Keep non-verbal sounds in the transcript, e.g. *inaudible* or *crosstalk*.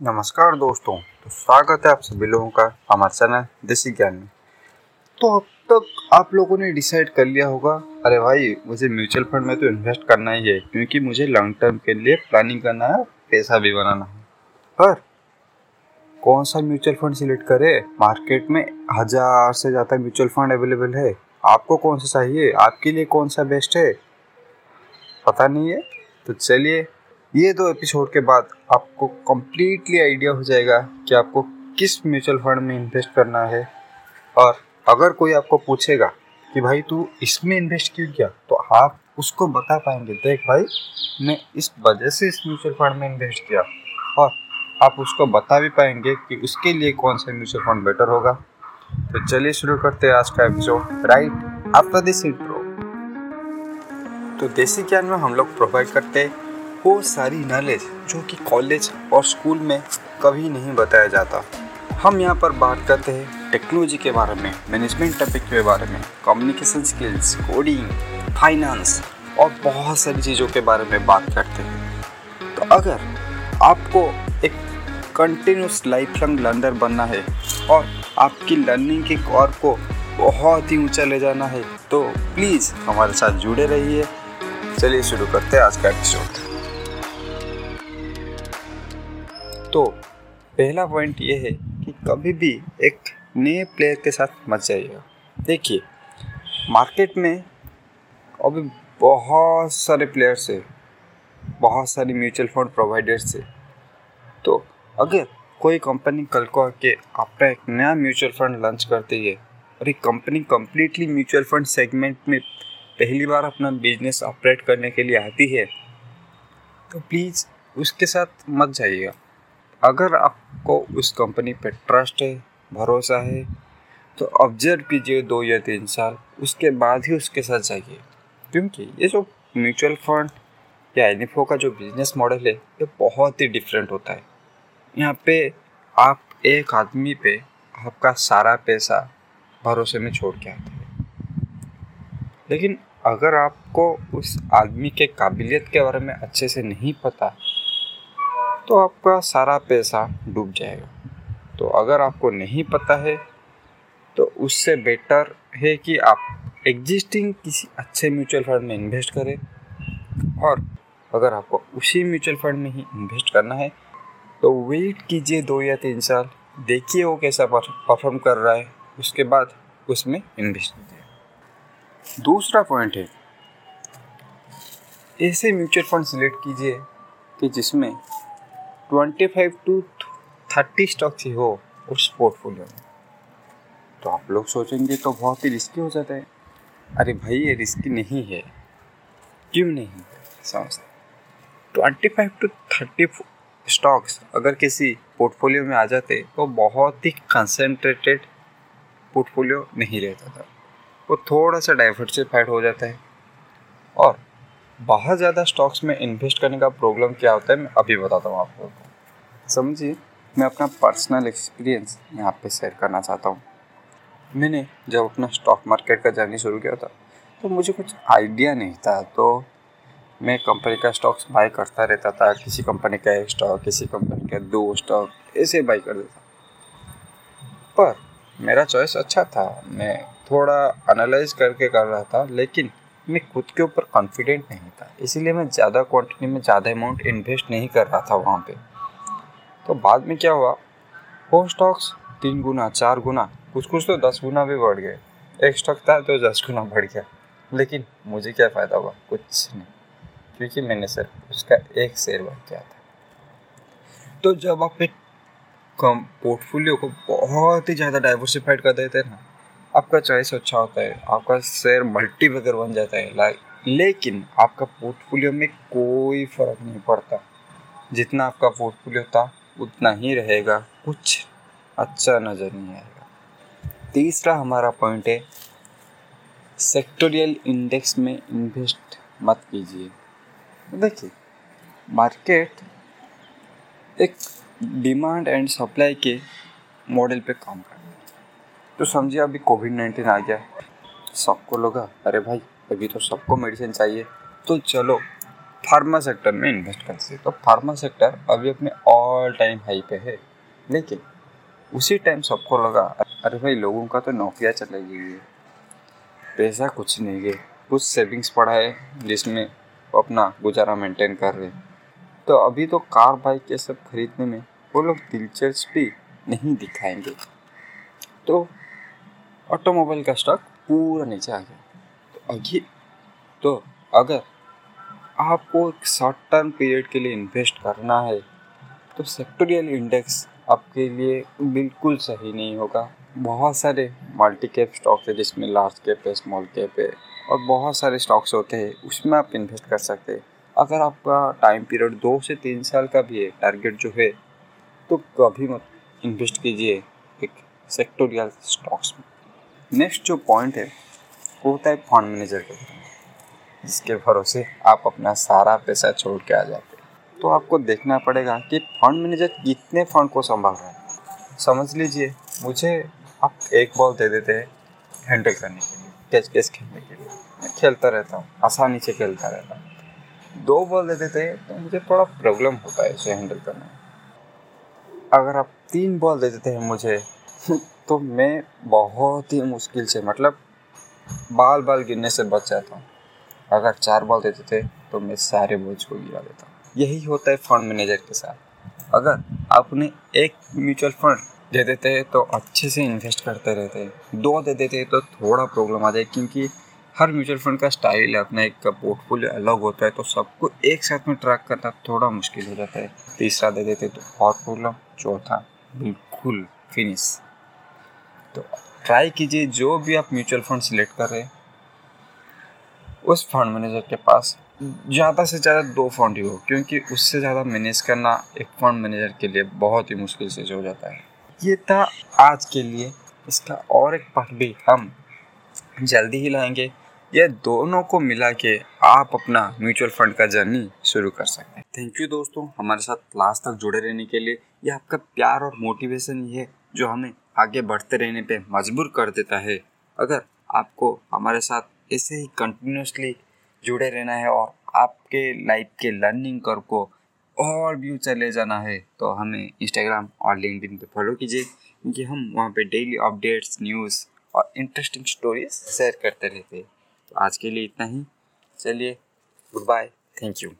नमस्कार दोस्तों तो स्वागत है आप सभी लोगों का हमारे चैनल देसी ज्ञान में। तो अब तक आप लोगों ने डिसाइड कर लिया होगा, अरे भाई, मुझे म्यूचुअल फंड में तो इन्वेस्ट करना ही है, क्योंकि मुझे लॉन्ग टर्म के लिए प्लानिंग करना है, पैसा भी बनाना है। पर कौन सा म्यूचुअल फंड सिलेक्ट करे? मार्केट में हज़ार से ज़्यादा म्यूचुअल फंड अवेलेबल है। आपको कौन सा चाहिए? आपके लिए कौन सा बेस्ट है? पता नहीं है? तो चलिए ये दो एपिसोड के बाद आपको कम्प्लीटली आइडिया हो जाएगा कि आपको किस म्यूचुअल फंड में इन्वेस्ट करना है। और अगर कोई आपको पूछेगा कि भाई तू इसमें इन्वेस्ट क्यों किया तो आप उसको बता पाएँगे, देख भाई, मैं इस वजह से इस म्यूचुअल फंड में इन्वेस्ट किया। और आप उसको बता भी पाएँगे कि उसके लिए कौन सा म्यूचुअल फंड बेटर होगा। तो चलिए शुरू करते हैं आज का episode right after this intro तो देसी ज्ञान में हम लोग प्रोवाइड करते हैं वो सारी नॉलेज जो कि कॉलेज और स्कूल में कभी नहीं बताया जाता। हम यहाँ पर बात करते हैं टेक्नोलॉजी के बारे में मैनेजमेंट टॉपिक के बारे में कम्युनिकेशन स्किल्स कोडिंग फाइनेंस और बहुत सारी चीज़ों के बारे में बात करते हैं। तो अगर आपको एक कंटिन्यूस लाइफ लॉन्ग लर्नर बनना है और आपकी लर्निंग के कौर को बहुत ही ऊँचा ले जाना है तो प्लीज़ हमारे साथ जुड़े रहिए। चलिए शुरू करते हैं आज का एपिसोड तो पहला पॉइंट ये है कि कभी भी एक नए प्लेयर के साथ मत जाइएगा। देखिए मार्केट में अभी बहुत सारे प्लेयर्स है, बहुत सारे म्यूचुअल फंड प्रोवाइडर्स है। तो अगर कोई कंपनी कल को आके अपना एक नया म्यूचुअल फंड लॉन्च करती है और एक company completely mutual fund segment में पहली बार अपना बिज़नेस ऑपरेट करने के लिए आती है तो प्लीज़ उसके साथ मत जाइएगा। अगर आपको उस कंपनी पे ट्रस्ट है, भरोसा है तो ऑब्ज़र्व कीजिए दो या तीन साल, उसके बाद ही उसके साथ जाइए। क्योंकि ये जो म्यूचुअल फंड या एन का जो बिज़नेस मॉडल है, ये बहुत ही डिफरेंट होता है। यहाँ पे आप एक आदमी पे आपका सारा पैसा भरोसे में छोड़ के आते हैं। लेकिन अगर आपको उस आदमी के काबिलियत के बारे में अच्छे से नहीं पता तो आपका सारा पैसा डूब जाएगा। तो अगर आपको नहीं पता है तो उससे बेटर है कि आप एग्जिस्टिंग किसी अच्छे म्यूचुअल फंड में इन्वेस्ट करें। और अगर आपको उसी म्यूचुअल फंड में ही इन्वेस्ट करना है तो वेट कीजिए दो या तीन साल, देखिए वो कैसा परफॉर्म कर रहा है, उसके बाद उसमें इन्वेस्ट कीजिए। दूसरा पॉइंट है, ऐसे म्यूचुअल फंड सिलेक्ट कीजिए कि जिसमें twenty five to thirty stocks ही हो उस पोर्टफोलियो में। तो आप लोग सोचेंगे तो बहुत ही रिस्की हो जाता है। अरे भाई, ये रिस्की नहीं है। क्यों नहीं? समझते twenty five to thirty stocks अगर किसी पोर्टफोलियो में आ जाते तो बहुत ही कंसनट्रेटेड पोर्टफोलियो नहीं रहता था। वो थोड़ा सा डाइवर्सिफाइड हो जाता है। और बहुत ज़्यादा स्टॉक्स में इन्वेस्ट करने का प्रॉब्लम क्या होता है, मैं अभी बताता हूँ आप लोगों को समझिए, मैं अपना पर्सनल एक्सपीरियंस यहाँ पे शेयर करना चाहता हूँ। मैंने जब अपना स्टॉक मार्केट का जर्नी शुरू किया था तो मुझे कुछ आइडिया नहीं था तो मैं कंपनी का स्टॉक्स बाय करता रहता था, किसी कंपनी का एक स्टॉक किसी कंपनी का दो स्टॉक ऐसे बाई कर देता। पर मेरा चॉइस अच्छा था, मैं थोड़ा एनालाइज करके कर रहा था, लेकिन मैं खुद के ऊपर कॉन्फिडेंट नहीं था। इसीलिए मैं ज़्यादा क्वांटिटी में ज़्यादा अमाउंट इन्वेस्ट नहीं कर रहा था वहाँ पे। तो बाद में क्या हुआ? वो स्टॉक्स तीन गुना, चार गुना कुछ कुछ तो दस गुना भी बढ़ गए। एक स्टॉक था तो दस गुना बढ़ गया। लेकिन मुझे क्या फ़ायदा हुआ? कुछ नहीं। क्योंकि मैंने सिर्फ़ उसका एक शेयर बाय किया था। तो जब आप कम पोर्टफोलियो को बहुत ही ज़्यादा डाइवर्सिफाइड कर देते हैं ना आपका चॉइस अच्छा होता है, आपका शेयर मल्टी वगैरह बन जाता है लाइक लेकिन आपका पोर्टफोलियो में कोई फ़र्क नहीं पड़ता। जितना आपका पोर्टफोलियो था, उतना ही रहेगा, कुछ अच्छा नज़र नहीं आएगा। तीसरा हमारा पॉइंट है सेक्टोरियल इंडेक्स में इन्वेस्ट मत कीजिए। देखिए मार्केट एक डिमांड एंड सप्लाई के मॉडल पे काम कर तो समझिए अभी कोविड नाइन्टीन आ गया। सबको लगा, अरे भाई, अभी तो सबको मेडिसिन चाहिए। तो चलो फार्मा सेक्टर में इन्वेस्ट करते तो फार्मा सेक्टर अभी अपने ऑल टाइम हाई पे है। लेकिन उसी टाइम सबको लगा, अरे भाई, लोगों का तो नौकरियाँ चलेगी पैसा कुछ नहीं है। कुछ सेविंग्स पड़ा है जिसमें अपना गुजारा मेंटेन कर रहे तो अभी तो कार बाइक ये सब खरीदने में वो लोग दिलचस्पी नहीं दिखाएँगे। तो ऑटोमोबाइल का स्टॉक पूरा नीचे आ गया। तो अभी तो अगर आपको एक शॉर्ट टर्म पीरियड के लिए इन्वेस्ट करना है तो सेक्टोरियल इंडेक्स आपके लिए बिल्कुल सही नहीं होगा। बहुत सारे मल्टी कैप स्टॉक्स है जिसमें लार्ज कैप है स्मॉल कैप है, और बहुत सारे स्टॉक्स होते हैं, उसमें आप इन्वेस्ट कर सकते हैं। अगर आपका टाइम पीरियड दो से तीन साल का भी है टारगेट जो है तो कभी मत इन्वेस्ट कीजिए एक सेक्टोरियल स्टॉक्स में। नेक्स्ट जो पॉइंट है, वो होता है फंड मैनेजर के जिसके भरोसे आप अपना सारा पैसा छोड़ के आ जाते हैं। तो आपको देखना पड़ेगा कि फंड मैनेजर कितने फंड को संभाल रहा है। समझ लीजिए, मुझे आप एक बॉल दे देते हैं हैंडल करने के लिए कैच कैच खेलने के लिए। मैं खेलता रहता हूँ, आसानी से खेलता रहता हूँ। दो बॉल दे देते हैं तो मुझे थोड़ा प्रॉब्लम होता है इसे हैंडल करने में। अगर आप तीन बॉल दे देते हैं मुझे *laughs* तो मैं बहुत ही मुश्किल से मतलब बाल बाल गिरने से बच जाता हूँ। अगर चार बॉल देते थे तो मैं सारे बोझ को गिरा देता हूँ। यही होता है फंड मैनेजर के साथ। अगर आपने एक म्यूचुअल फंड दे देते हैं तो अच्छे से इन्वेस्ट करते रहते। हैं दो दे देते हैं तो थोड़ा प्रॉब्लम आ जाए, क्योंकि हर म्यूचुअल फंड का स्टाइल अपना एक पोर्टफोलियो अलग होता है तो सबको एक साथ में ट्रैक करना थोड़ा मुश्किल हो जाता है। तीसरा दे देते तो और प्रॉब्लम चौथा, बिल्कुल फिनिश तो ट्राई कीजिए, जो भी आप म्यूचुअल फंड सिलेक्ट कर रहे हैं, उस फंड मैनेजर के पास ज़्यादा से ज़्यादा दो फंड ही हो, क्योंकि उससे ज़्यादा मैनेज करना एक फंड मैनेजर के लिए बहुत ही मुश्किल से हो जाता है। ये था आज के लिए, इसका और एक पार्ट भी हम जल्दी ही लाएँगे। ये दोनों को मिला के आप अपना म्यूचुअल फंड का जर्नी शुरू कर सकते हैं। थैंक यू दोस्तों, हमारे साथ लास्ट तक जुड़े रहने के लिए। ये आपका प्यार और मोटिवेशन ही है, जो हमें आगे बढ़ते रहने पे मजबूर कर देता है। अगर आपको हमारे साथ ऐसे ही कंटिन्यूसली जुड़े रहना है और आपके लाइफ के लर्निंग कर को और भी ऊँचा ले जाना है तो हमें इंस्टाग्राम और लिंकडिन पे फॉलो कीजिए, क्योंकि हम वहाँ पे डेली अपडेट्स न्यूज़ और इंटरेस्टिंग स्टोरीज शेयर करते रहते हैं। तो आज के लिए इतना ही। चलिए गुड बाय थैंक यू